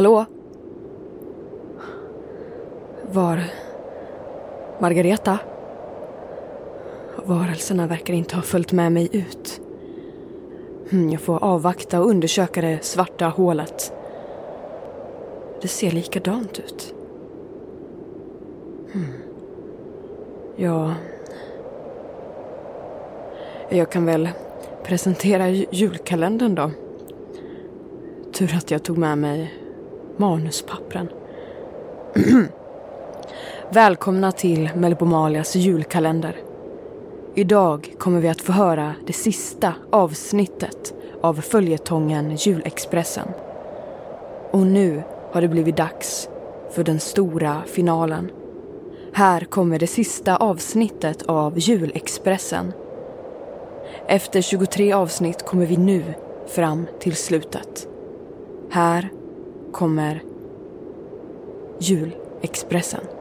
Hallå? Var... Margareta? Varelserna verkar inte ha följt med mig ut. Hmm, jag får avvakta och undersöka det svarta hålet. Det ser likadant ut. Hmm. Ja... Jag kan väl presentera julkalendern då. Tur att jag tog med mig manuspappren. Välkomna till Melpomalias julkalender. Idag kommer vi att få höra det sista avsnittet av följetongen Julexpressen. Och nu har det blivit dags för den stora finalen. Här kommer det sista avsnittet av Julexpressen. Efter 23 avsnitt kommer vi nu fram till slutet. Här kommer Julexpressen.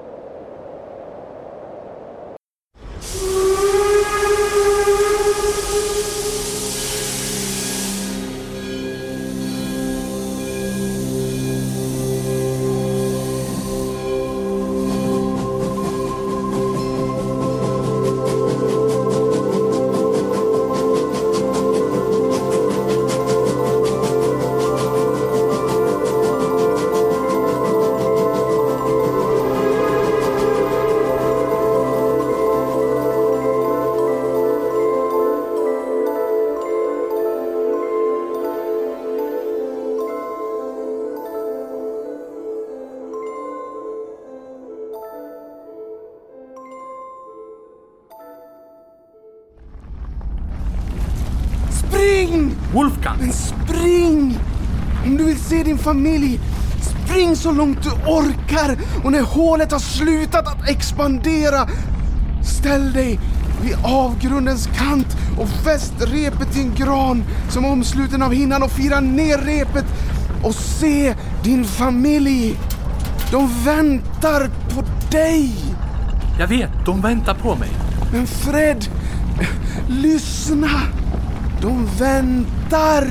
Familj, spring så långt du orkar och när hålet har slutat att expandera, ställ dig vid avgrundens kant och fäst repet till en gran som är omsluten av hinnan och fira ner repet och se din familj. De väntar på dig. Jag vet, de väntar på mig. Men Fred, lyssna! De väntar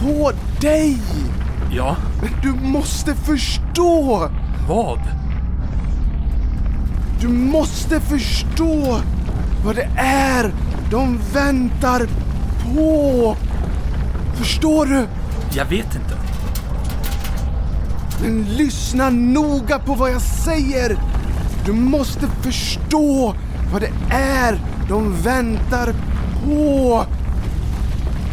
på dig! Ja, Men du måste förstå! vad? Du måste förstå vad det är de väntar på! Förstår du? Jag vet inte. Men lyssna noga på vad jag säger! Du måste förstå vad det är de väntar på!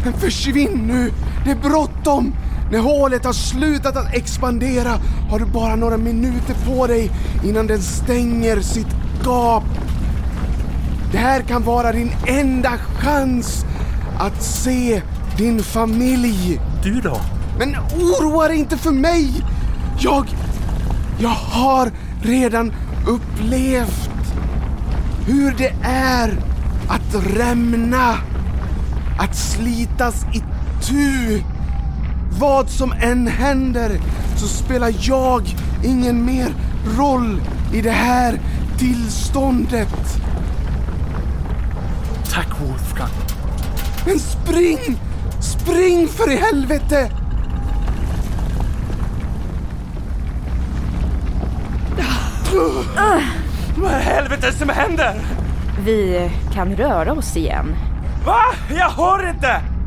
Men försvinn nu! Det är bråttom! När hålet har slutat att expandera har du bara några minuter på dig innan den stänger sitt gap. Det här kan vara din enda chans att se din familj. Du då? Men oroa dig inte för mig! Jag... Jag har redan upplevt hur det är att rämna. Att slitas i tu. Vad som än händer så spelar jag ingen mer roll i det här tillståndet. Tack Wolfgang. Men spring! Spring för i helvete! Vad i helvete som händer? Vi kan röra oss igen. Va? Jag hör inte!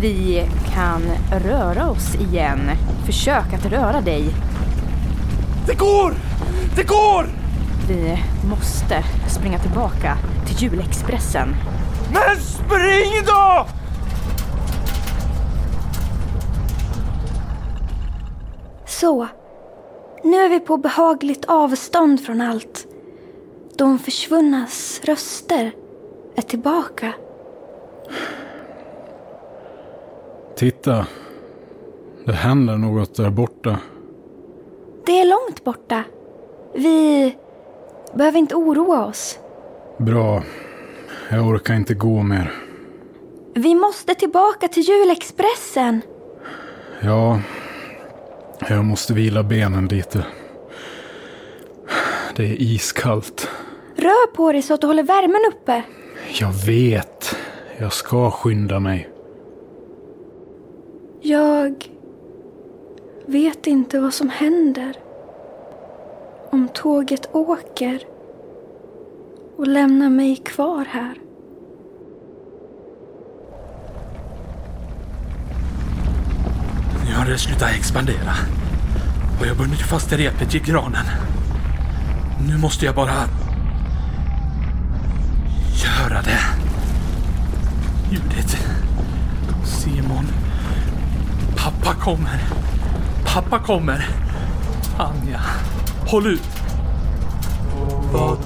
Vi kan röra oss igen. Försök att röra dig. Det går! Det går! Vi måste springa tillbaka till julexpressen. Men spring då! Så. Nu är vi på behagligt avstånd från allt. De försvunnas röster är tillbaka. Titta. Det händer något där borta. Det är långt borta. Vi behöver inte oroa oss. Bra. Jag orkar inte gå mer. Vi måste tillbaka till julexpressen. Ja, jag måste vila benen lite. Det är iskallt. Rör på dig så att du håller värmen uppe. Jag vet. Jag ska skynda mig. Jag vet inte vad som händer. Om tåget åker och lämnar mig kvar här. Nu har det slutat expandera. Och jag bundit fast repet i granen. Nu måste jag bara... göra det. Judit. Simon. Pappa kommer. Pappa kommer. Anja. Håll ut. Vad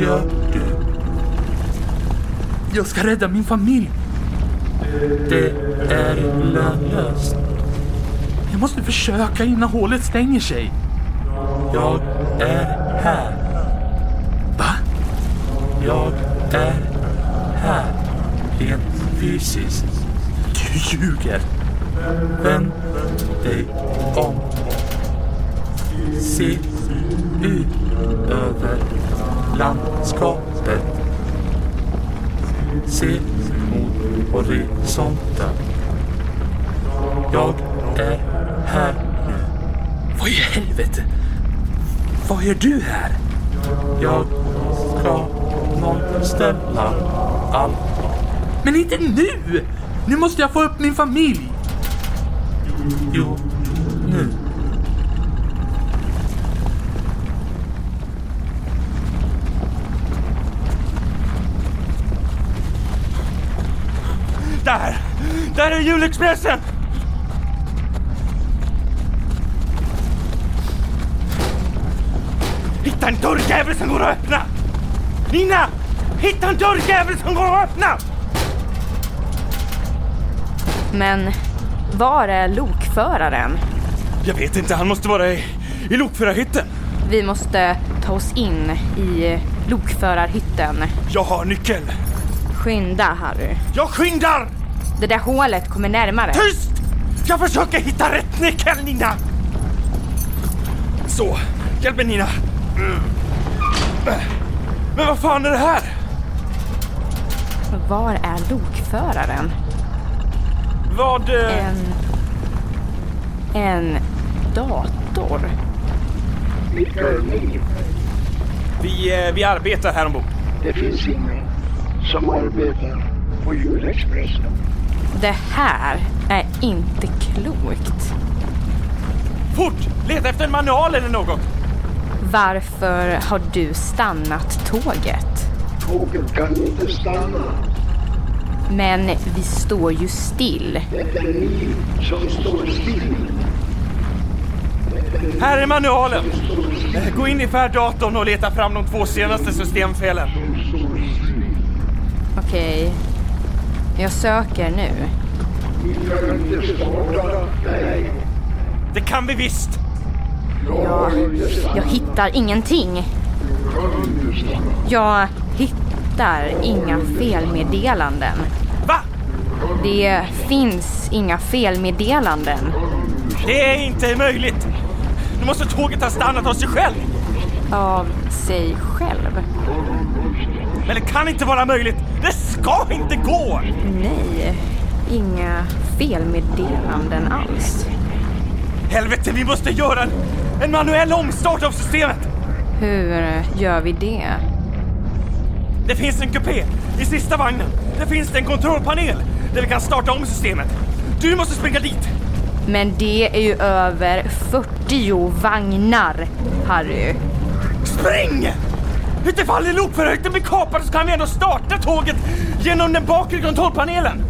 gör du? Jag ska rädda min familj. Det är lönlöst. Jag måste försöka innan hålet stänger sig. Jag är här. Va? Jag är här. Rent fysiskt. Du ljuger. Vänd dig om. Se ut över landskapet. Se mot horisonten. Jag är här nu. Vad i helvete? Vad gör du här? Jag ska nollställa allt. Men inte nu! Nu måste jag få upp min familj. Jo, nu. Där! Där är julexpressen! Hitta en dörrjävel som går att öppna! Nina! Hitta en dörrjävel som går att öppna! Men var är lokföraren? Jag vet inte, han måste vara i, i lokförarhytten. Vi måste ta oss in i lokförarhytten. Jag har nyckel. Skynda, Harry. Jag skyndar! Det där hålet kommer närmare. Tyst! Jag försöker hitta rätt nyckel, Nina! Så, hjälp mig Nina. Men vad fan är det här? Var är lokföraren? Vad... eh, En... En dator. Vi, eh, vi arbetar här ombord. Det finns ingen som arbetar på julexpressen. Det här är inte klokt. Fort! Leta efter en manual eller något. Varför har du stannat tåget? Tåget kan inte stanna. Men vi står ju still. Här är manualen. Gå in i färddatorn och leta fram de två senaste systemfelen. Okej. Jag söker nu. Det kan vi visst! Jag, jag hittar ingenting. Jag hittar inga felmeddelanden. Det finns inga felmeddelanden. Det är inte möjligt! Nu måste tåget ha stannat av sig själv! Av sig själv. Men det kan inte vara möjligt! Det ska inte gå! Nej, inga felmeddelanden alls. Helvete, vi måste göra en, en manuell omstart av systemet! Hur gör vi det? Det finns en kupé i sista vagnen. Det finns en kontrollpanel där vi kan starta om systemet. Du måste springa dit! Men det är ju över 40 vagnar, Harry. Spring! Utifall lokförarhytten blir kapad så kan vi ändå starta tåget genom den bakre kontrollpanelen.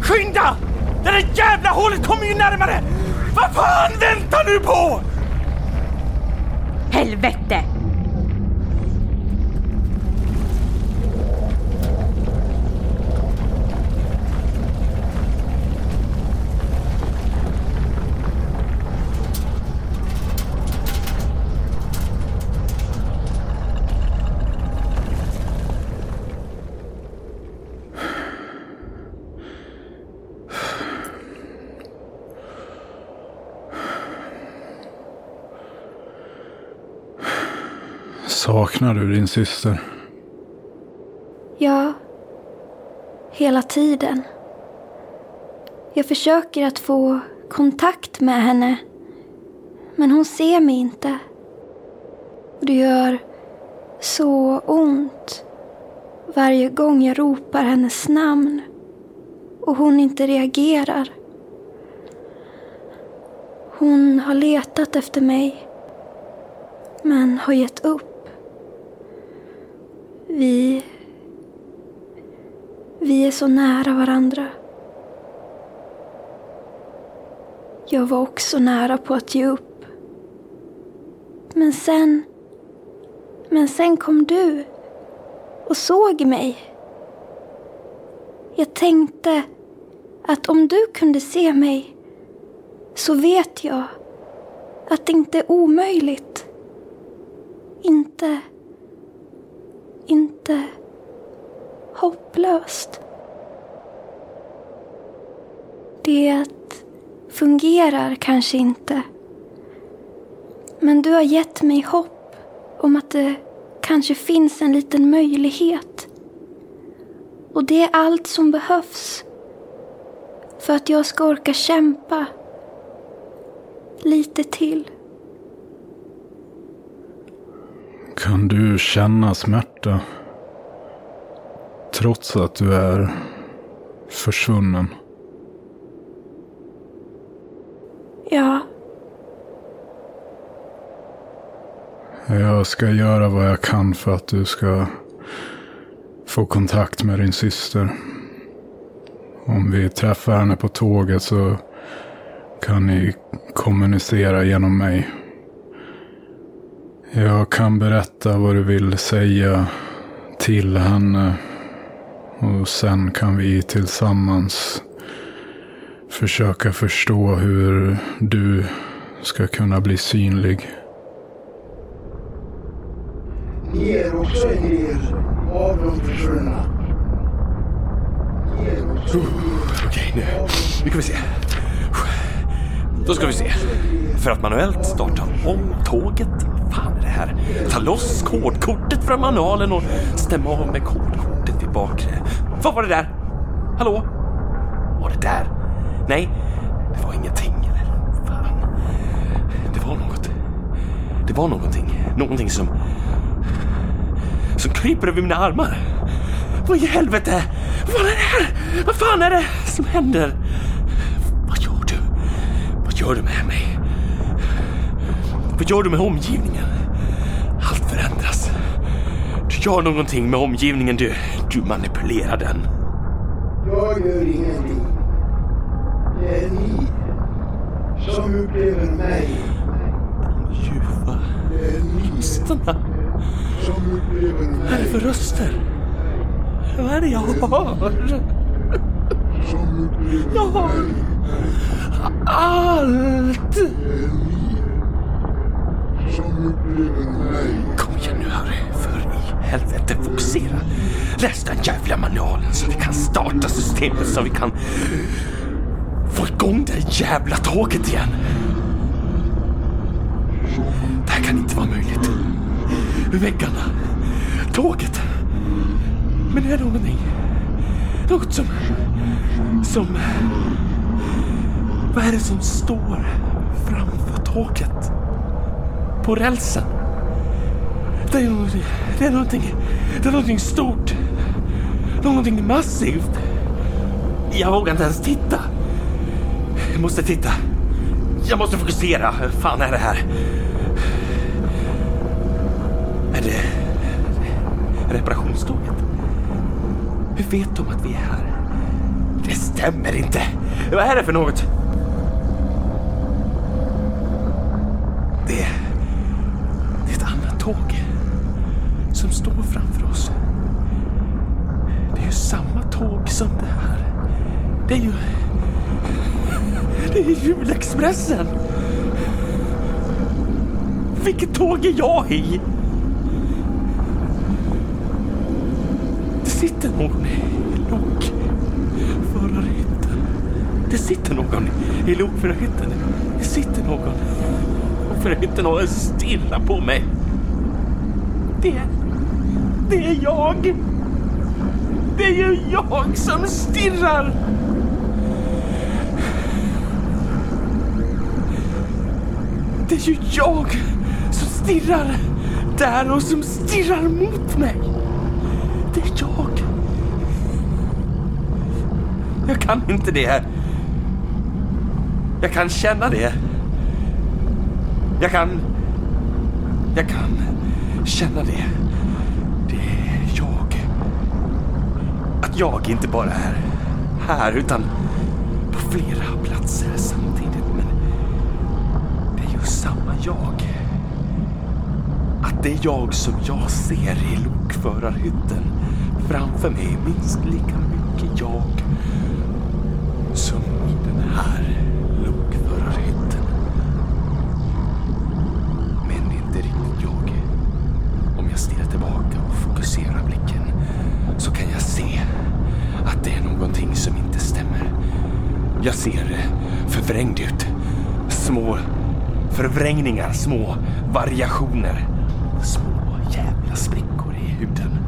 Skynda! Det där jävla hålet kommer ju närmare! Vad fan väntar du på? Helvete! Saknar du din syster? Ja, hela tiden. Jag försöker att få kontakt med henne. Men hon ser mig inte. Och det gör så ont varje gång jag ropar hennes namn och hon inte reagerar. Hon har letat efter mig men har gett upp. Vi... Vi är så nära varandra. Jag var också nära på att ge upp. Men sen... Men sen kom du och såg mig. Jag tänkte att om du kunde se mig så vet jag att det inte är omöjligt. Inte... Inte hopplöst. Det fungerar kanske inte. Men du har gett mig hopp om att det kanske finns en liten möjlighet. Och det är allt som behövs för att jag ska orka kämpa lite till. Kan du känna smärta? Trots att du är försvunnen? Ja, Jag ska göra vad jag kan för att du ska få kontakt med din syster. Om vi träffar henne på tåget så kan ni kommunicera genom mig. Jag kan berätta vad du vill säga till henne. Och sen kan vi tillsammans försöka förstå hur du ska kunna bli synlig. Ni är också en del av de försvunna. Okej, nu. Nu kan vi se. Då ska vi se. För att manuellt starta om tåget. Vad fan är det här? Ta loss kodkortet från manualen och stämma av med kodkortet vid bakre. Vad var det där? Hallå? Var det där? Nej, det var ingenting. Eller? Fan. Det var något. Det var någonting. Någonting som... Som kryper över mina armar. Vad i helvete? Vad är det här? Vad fan är det som händer? Vad gör du? Vad gör du med mig? Vad gör du med omgivningen? Allt förändras. Du gör någonting med omgivningen, du. Du manipulerar den. Jag gör ingenting. Det är ni som upplever mig. Ljuva är ni rösterna. Vad är det för röster? Vad är det jag hör? Jag hör allt! Som upplever mig. Kom igen nu Harry, för i helvete fokusera. Läs den jävla manualen så vi kan starta systemet så vi kan få igång det jävla tåget igen. Det här kan inte vara möjligt. Väggarna, tåget. Men är det någonting? Något som... Som... Vad är det som står framför tåget? På rälsen? Det är någonting, det är någonting, det är någonting stort. Någonting massivt. Jag vågar inte ens titta. Jag måste titta. Jag måste fokusera. Hur fan är det här? Är det reparationståget? Hur vet de att vi är här? Det stämmer inte. Vad är det för något? Expressen! Vilket tåg är jag i? Det sitter någon i lokförarhytten. Det sitter någon i lokförarhytten. Det sitter någon. Lokförarhytten och stirrar på mig. Det... Det är jag! Det är ju jag som stirrar! Det är ju jag som stirrar där och som stirrar mot mig. Det är jag. Jag kan inte det. Jag kan känna det. Jag kan... Jag kan känna det. Det är jag. Att jag inte bara är här utan på flera platser samtidigt. Men samma jag. Att det jag som jag ser i lokförarhytten framför mig är minst lika mycket jag som i den här lokförarhytten. Men det är inte riktigt jag. Om jag stirrar tillbaka och fokuserar blicken så kan jag se att det är någonting som inte stämmer. Jag ser förvrängd ut. Små förvrängningar, små variationer. Små jävla sprickor i huden.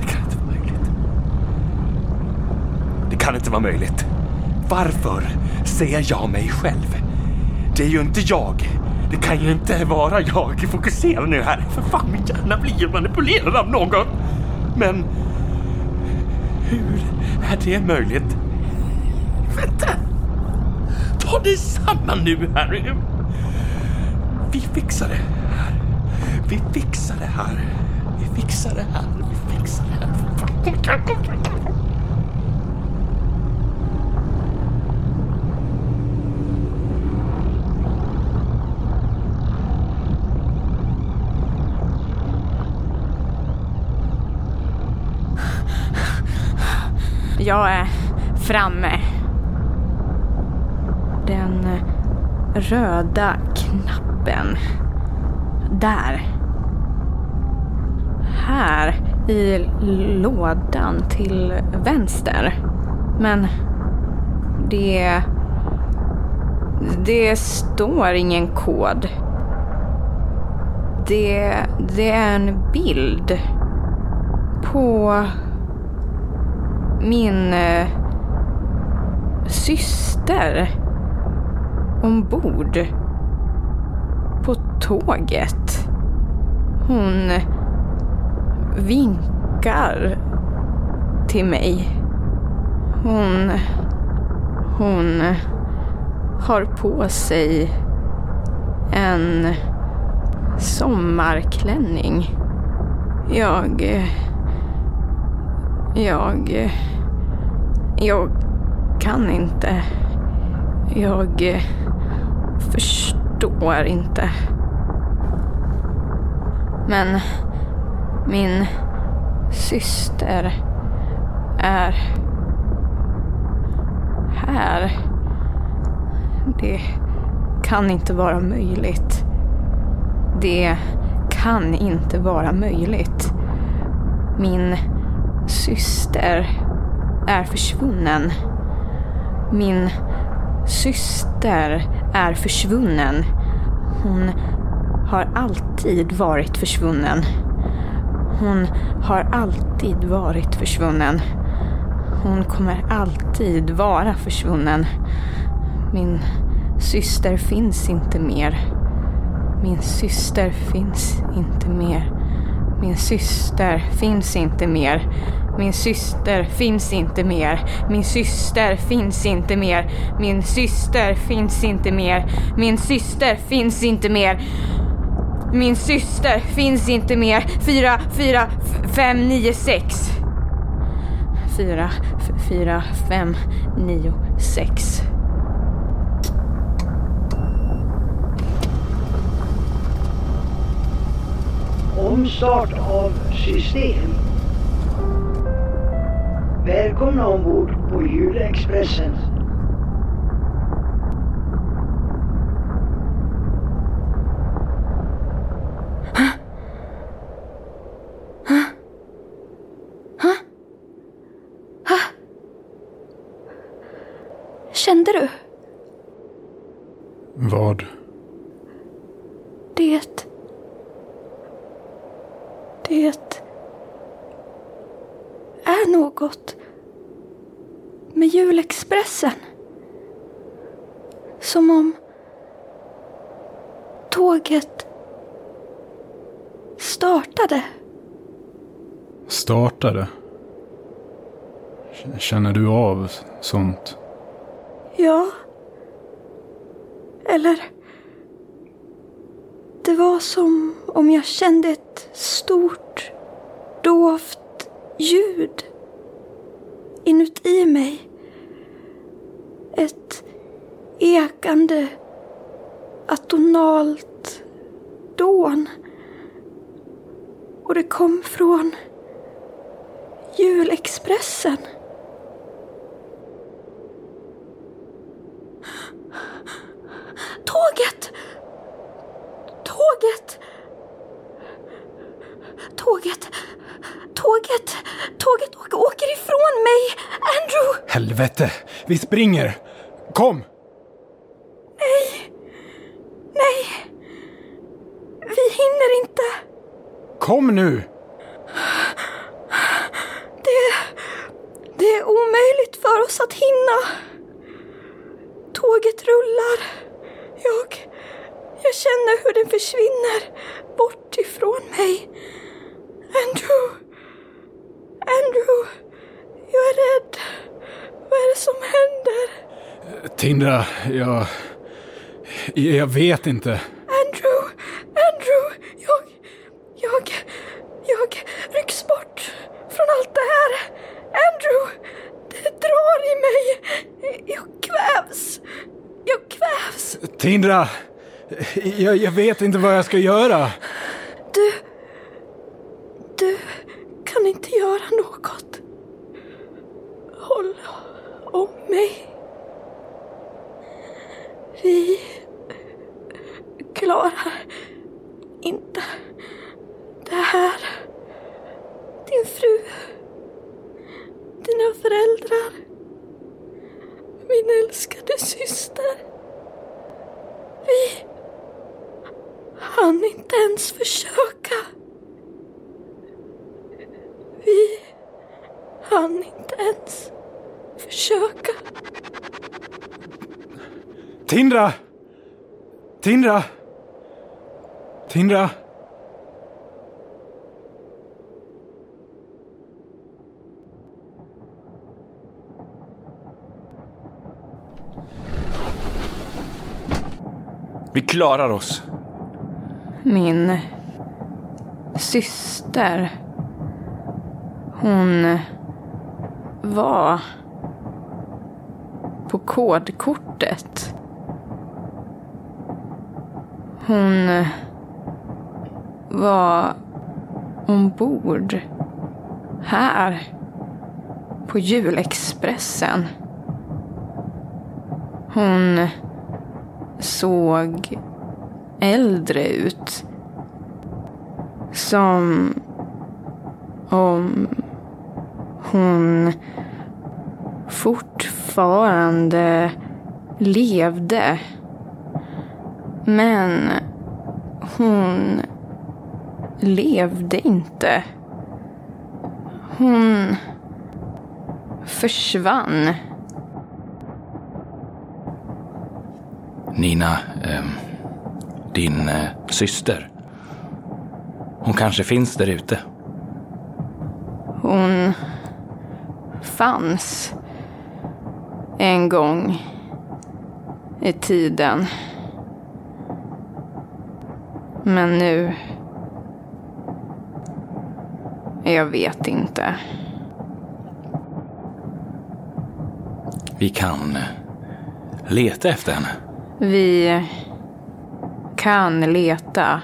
Det kan inte vara möjligt. Det kan inte vara möjligt. Varför ser jag mig själv? Det är ju inte jag. Det kan ju inte vara jag. Fokusera nu här. För fan, min hjärna blir manipulerad av någon. Men hur är det möjligt? Vänta! Ta dig samman nu Harry! Vi fixar det här. Vi fixar det här. Vi fixar det här. Vi fixar det här. Jag är framme. Den röda knappen. Där. Här i lådan till vänster. Men det... Det står ingen kod. Det, det är en bild på min eh, syster ombord på tåget. Hon vinkar till mig. Hon, hon har på sig en sommarklänning. Jag... Jag... Jag kan inte. Jag förstår inte. Men min syster är här. Det kan inte vara möjligt. Det kan inte vara möjligt. Min syster är försvunnen. Min syster är försvunnen. Hon har alltid varit försvunnen. Hon har alltid varit försvunnen. Hon kommer alltid vara försvunnen. Min syster finns inte mer. Min syster finns inte mer. Min syster finns inte mer. Min syster finns inte mer. Min syster finns inte mer. Min syster finns inte mer. Min syster finns inte mer. Min syster finns inte mer. Fyra, fyra, fem, nio, sex. Fyra, fyra, fem, nio, sex. Omstart av system. Välkomna ombord på Julexpressen. Kände du? Vad? Det... Det... är något med julexpressen. Som om tåget startade kortare. Känner du av sånt? Ja. Eller... Det var som om jag kände ett stort, dovt ljud inuti mig. Ett ekande, atonalt dån. Och det kom från Tåget! Tåget! Tåget! Tåget! Tåget åker, ifrån mig! Andrew! Helvete! Vi springer! Kom! Nej! Nej! Vi hinner inte. Kom nu! Det, det är omöjligt för oss att hinna. Tåget rullar. Jag, jag känner hur den försvinner bort ifrån mig. Andrew! Andrew! Jag är rädd. Vad är det som händer? Tindra, jag... Jag vet inte. Andrew! Andrew! Jag... Jag... Jag rycks bort från allt det här. Andrew! Det drar i mig. Jag kvävs. Jag kvävs. Tindra! Jag, jag vet inte vad jag ska göra. Du... Du kan inte göra något. Håll om mig. Vi klarar inte det här. Din fru, dina föräldrar, min älskade syster. Vi hann inte ens försöka. Vi hann inte ens försöka. Tindra! Tindra! Tindra! Vi klarar oss. Min syster. Hon var på kodkortet. Hon var ombord här på julexpressen. Hon såg äldre ut. Som om hon fortfarande levde. Men hon levde inte. Hon försvann. Nina, ehm, din eh, syster. Hon kanske finns där ute. Hon fanns en gång i tiden. Men nu... Jag vet inte. Vi kan eh, leta efter henne. Vi kan leta.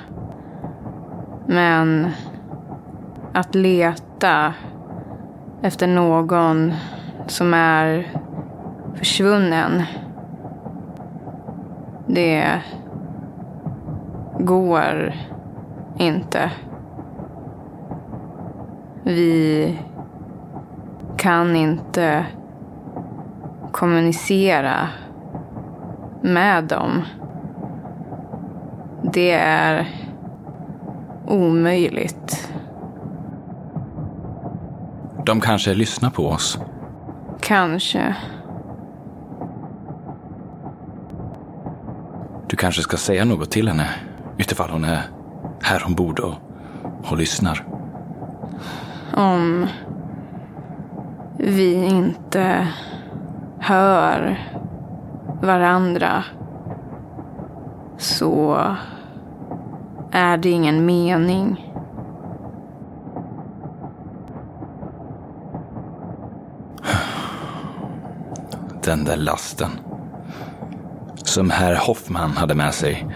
Men att leta efter någon som är försvunnen. Det går inte. Vi kan inte kommunicera med dem. Det är omöjligt. De kanske lyssnar på oss. Kanske. Du kanske ska säga något till henne. Utifall hon är här ombord och, och lyssnar. Om vi inte hör varandra så är det ingen mening. Den där lasten som herr Hoffman hade med sig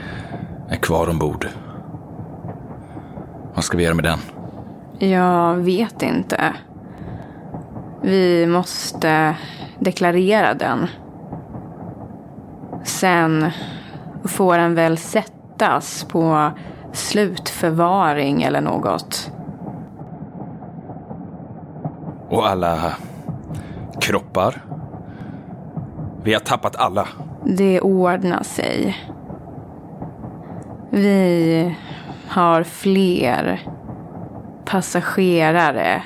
är kvar ombord. Vad ska vi göra med den? Jag vet inte. Vi måste deklarera den. Sen får den väl sättas på slutförvaring eller något. Och alla kroppar? Vi har tappat alla. Det ordnar sig. Vi har fler passagerare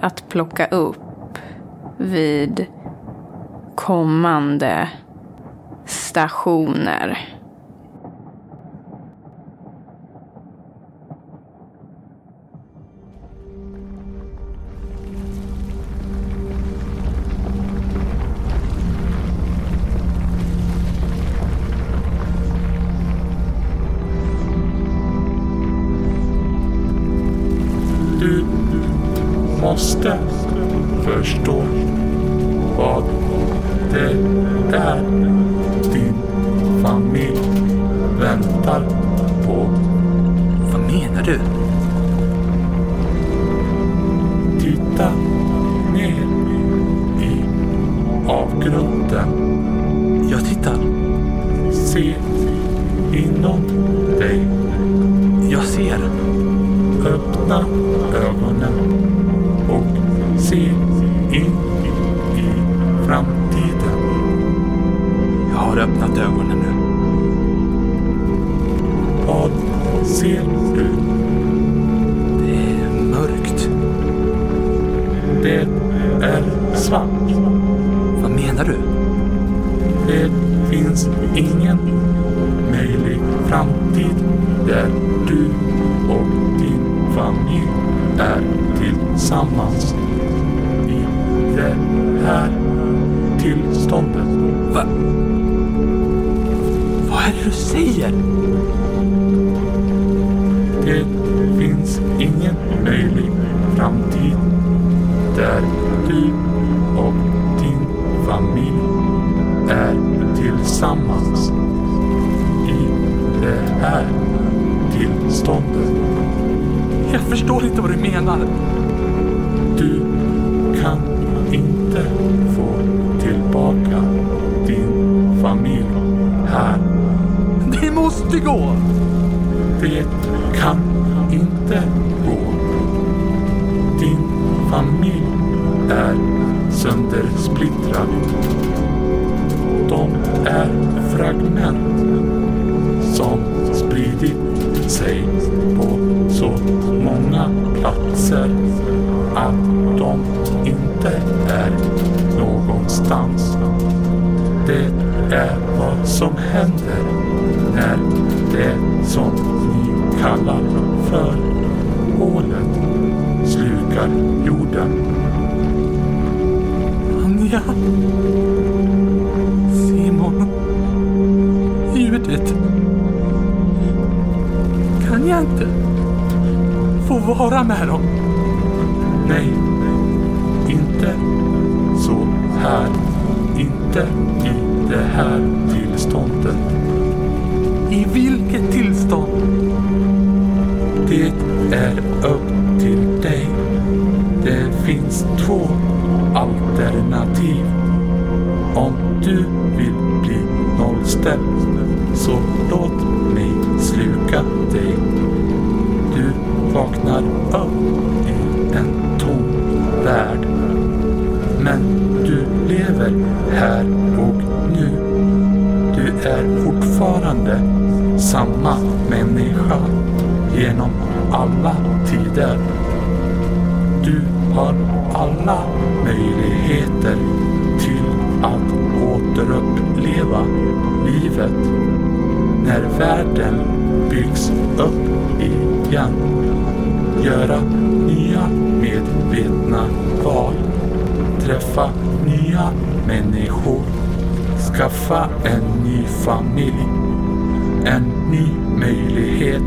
att plocka upp vid kommande stationer. Du måste förstå vad det är väntar på. Vad menar du? Titta ner i avgrunden. Jag tittar. Se inom dig. Jag ser. Öppna ögonen och se in i framtiden. Jag har öppnat ögonen nu. Ser du? Det är mörkt. Det är svart. Vad menar du? Det finns ingen möjlig framtid där du och din familj är tillsammans i det här tillståndet. Va? Vad är det du säger? Möjlig framtid där du och din familj är tillsammans i det här tillståndet. Jag förstår inte vad du menar. Du kan inte få tillbaka din familj här. Det måste gå! Det kan inte. Din familj är söndersplittrad. De är fragment som spridit sig på så många platser att de inte är någonstans. Det är vad som händer när det som ni kallar för hålet slukar jorden. Anja. Simon. Judit. Kan jag inte få vara med dem? Nej, inte så här. Inte i det här tillståndet. I vilket tillstånd? Det är upp två alternativ. Om du vill bli nollställd så låt mig sluka dig. Du vaknar upp i en tom värld. Men du lever här och nu. Du är fortfarande samma människa genom alla tider. Du har alla möjligheter till att återuppleva livet när världen byggs upp igen. Göra nya medvetna val. Träffa nya människor. Skaffa en ny familj. En ny möjlighet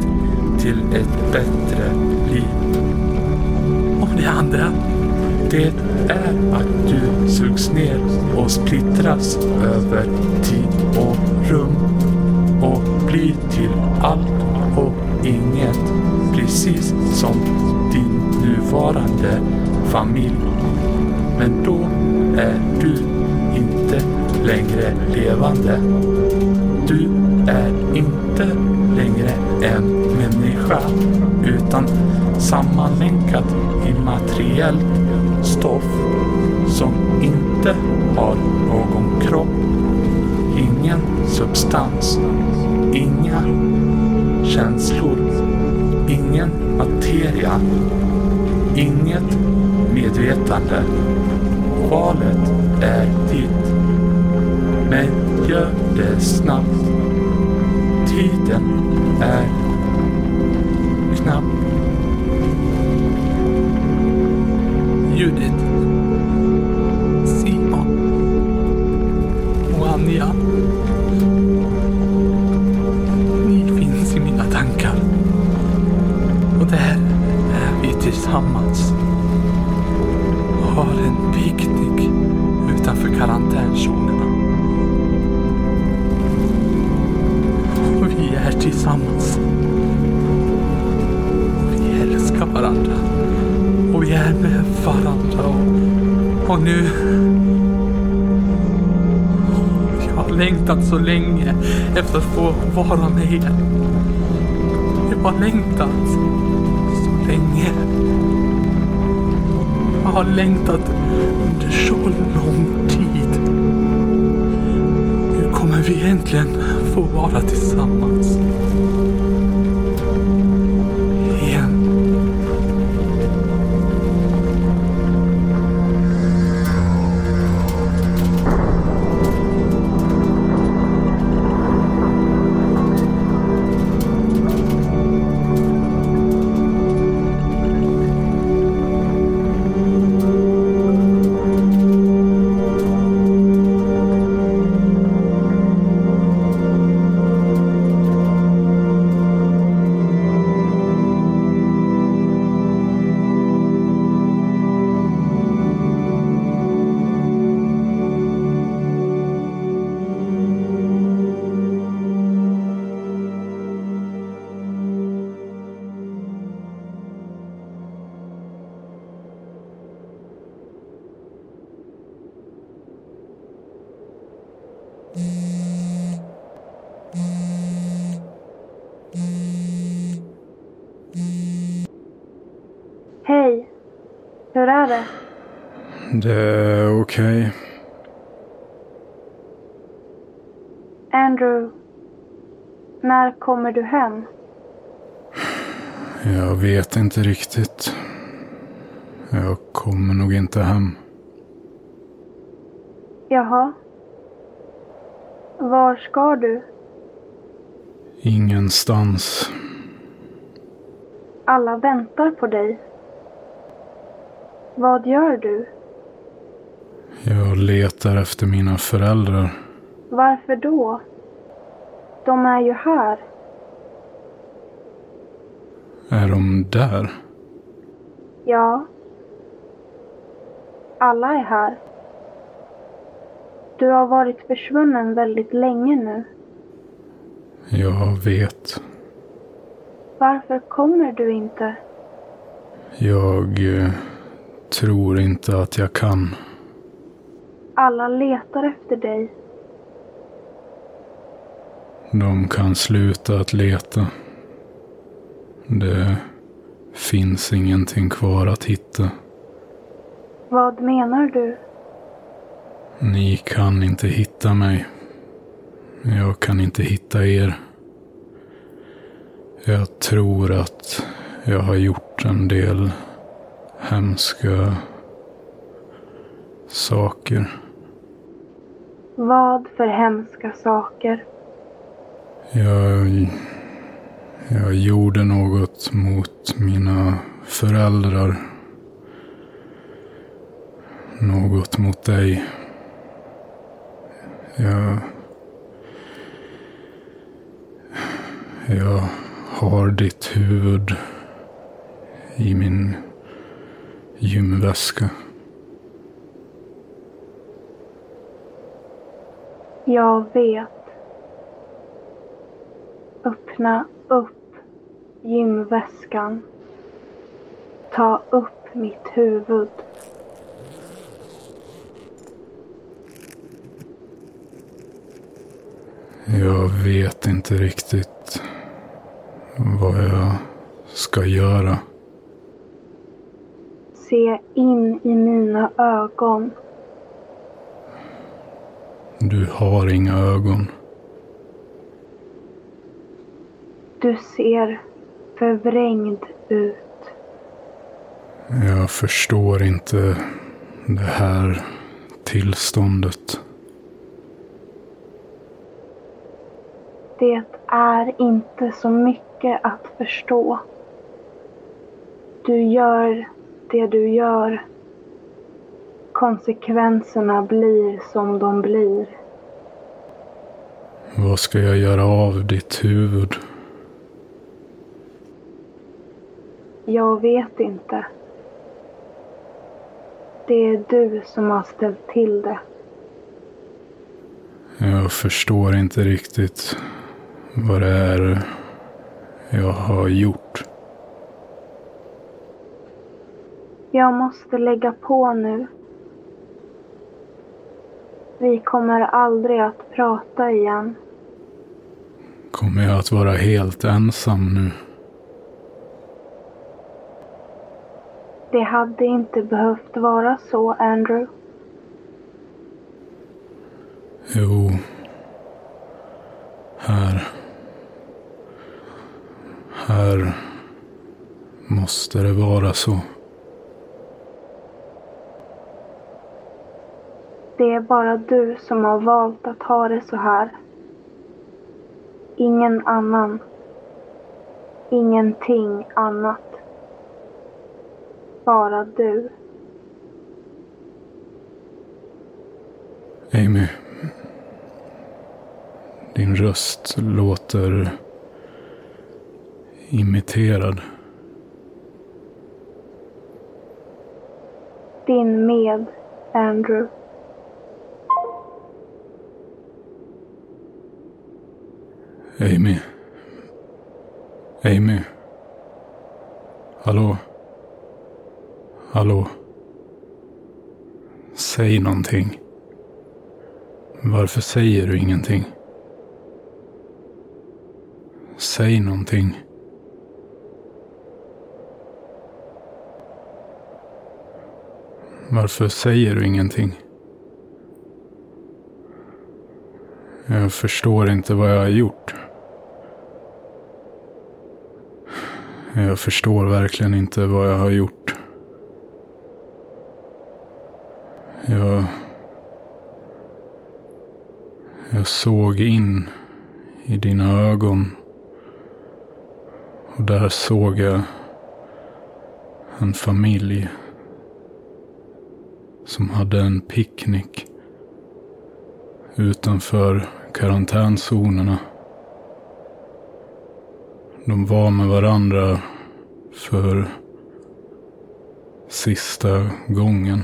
till ett bättre liv. Och det andra, det är att du sugs ner och splittras över tid och rum och blir till allt och inget. Precis som din nuvarande familj. Men då är du inte längre levande. Du är inte längre en själ utan sammanlänkad i materiellt stoff som inte har någon kropp, ingen substans, inga känslor, ingen materia, inget medvetande. Valet är ditt. Men gör det snabbt. Tiden är knapp. Judith. Simon. Och Anja. Ni finns i mina tankar. Och där är vi tillsammans. Och Har en picknick utanför karantänzonerna. Och vi är tillsammans. Och, nu... Jag har längtat så länge efter att få vara med er. Jag har längtat så länge. Jag har längtat under så lång tid. Nu kommer vi äntligen få vara tillsammans. Det är okej. Andrew. När kommer du hem? Jag vet inte riktigt. Jag kommer nog inte hem. Jaha. Var ska du? Ingenstans. Alla väntar på dig. Vad gör du? Jag letar efter mina föräldrar. Varför då? De är ju här. Är de där? Ja. Alla är här. Du har varit försvunnen väldigt länge nu. Jag vet. Varför kommer du inte? Jag eh, tror inte att jag kan. Alla letar efter dig. De kan sluta att leta. Det finns ingenting kvar att hitta. Vad menar du? Ni kan inte hitta mig. Jag kan inte hitta er. Jag tror att jag har gjort en del hemska saker. Vad för hemska saker. Jag, jag gjorde något mot mina föräldrar. Något mot dig. Jag... Jag har ditt huvud i min gymväska. Jag vet. Öppna upp gymväskan. Ta upp mitt huvud. Jag vet inte riktigt vad jag ska göra. Se in i mina ögon. Du har inga ögon. Du ser förvrängd ut. Jag förstår inte det här tillståndet. Det är inte så mycket att förstå. Du gör det du gör. Konsekvenserna blir som de blir. Vad ska jag göra av ditt huvud? Jag vet inte. Det är du som har ställt till det. Jag förstår inte riktigt vad det är jag har gjort. Jag måste lägga på nu. Vi kommer aldrig att prata igen. Kommer jag att vara helt ensam nu? Det hade inte behövt vara så, Andrew. Jo. Här. Här måste det vara så. Det är bara du som har valt att ha det så här. Ingen annan. Ingenting annat. Bara du. Amy. Din röst låter imiterad. Din med, Andrew. Amy. Amy. Hallå? Hallå? Säg någonting. Varför säger du ingenting? Säg någonting. Varför säger du ingenting? Jag förstår inte vad jag har gjort. Jag förstår verkligen inte vad jag har gjort. Jag... Jag såg in i dina ögon. Och där såg jag en familj som hade en picknick utanför karantänzonerna. De var med varandra för sista gången.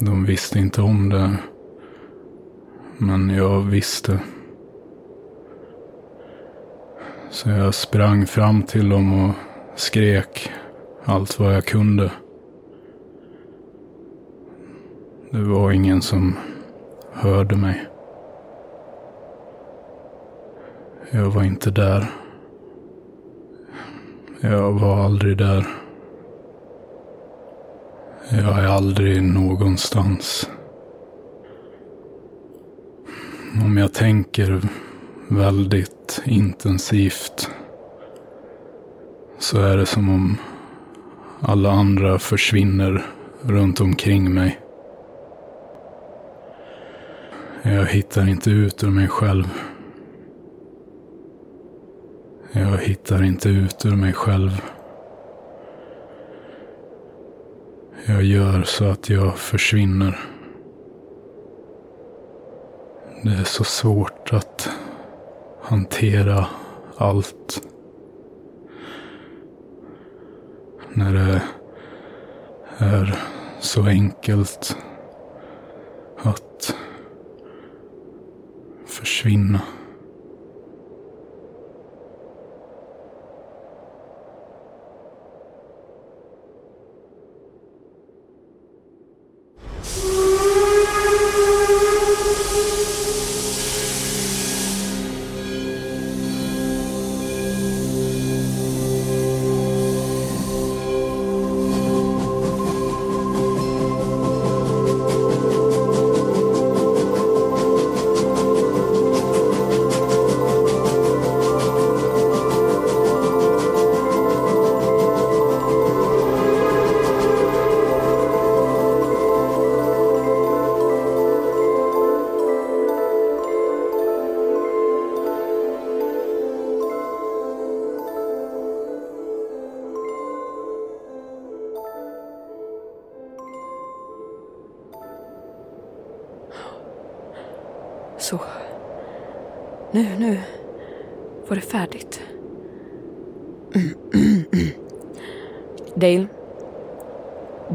De visste inte om det. Men jag visste. Så jag sprang fram till dem och skrek allt vad jag kunde. Det var ingen som hörde mig. Jag var inte där. Jag var aldrig där. Jag är aldrig någonstans. Om jag tänker väldigt intensivt så är det som om alla andra försvinner runt omkring mig. Jag hittar inte ut ur mig själv. Jag hittar inte ut ur mig själv. Jag gör så att jag försvinner. Det är så svårt att hantera allt. När det är så enkelt att försvinna. Var det färdigt. Dale.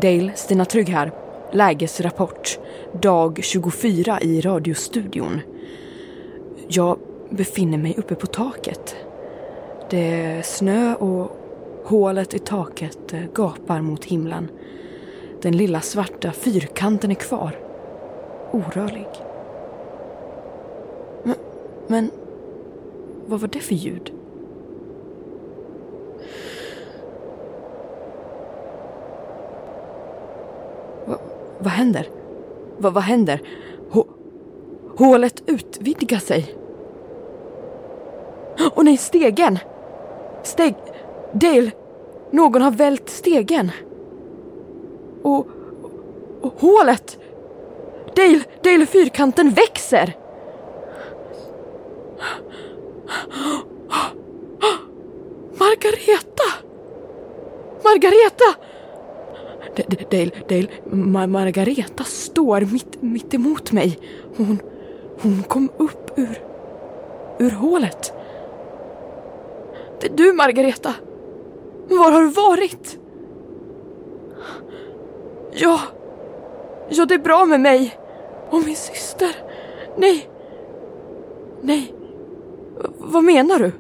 Dale, Stina Trygg här. Lägesrapport. Dag 24 i radiostudion. Jag befinner mig uppe på taket. Det är snö och hålet i taket gapar mot himlen. Den lilla svarta fyrkanten är kvar. Orörlig. Men, men vad var det för ljud? Va, vad händer? Va, vad händer? H hålet utvidgar sig. Åh nej, stegen! Steg... Dale! Någon har vält stegen. Och, och hålet! Dale, Dale, fyrkanten växer! Margareta! Margareta! D- D- Dale, Dale, Ma- Margareta står mitt, mitt emot mig. Hon, hon kom upp ur, ur hålet. Det är du, Margareta. Var har du varit? Ja, ja, det är bra med mig. Och min syster. Nej, nej. V- vad menar du?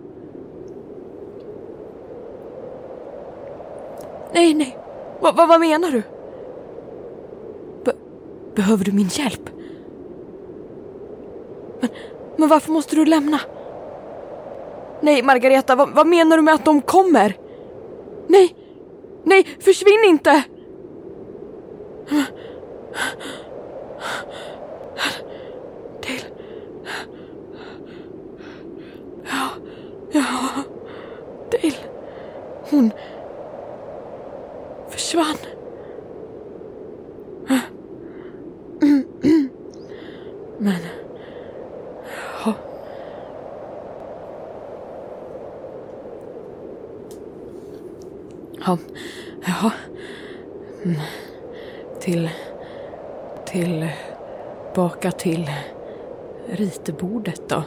Nej, nej. Va, va, vad menar du? Be, behöver du min hjälp? Men, men varför måste du lämna? Nej, Margareta, vad, vad menar du med att de kommer? Nej, nej, försvinn inte! Dale. Ja, ja, Dale. Hon försvann. Men... Ja. Ja. Ja. Mm. Till... Till... Baka till ritbordet då.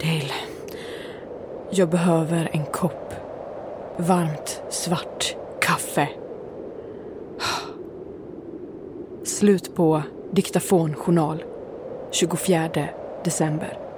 Dale. Jag behöver en varmt svart kaffe. Slut på diktafonjournal 24 december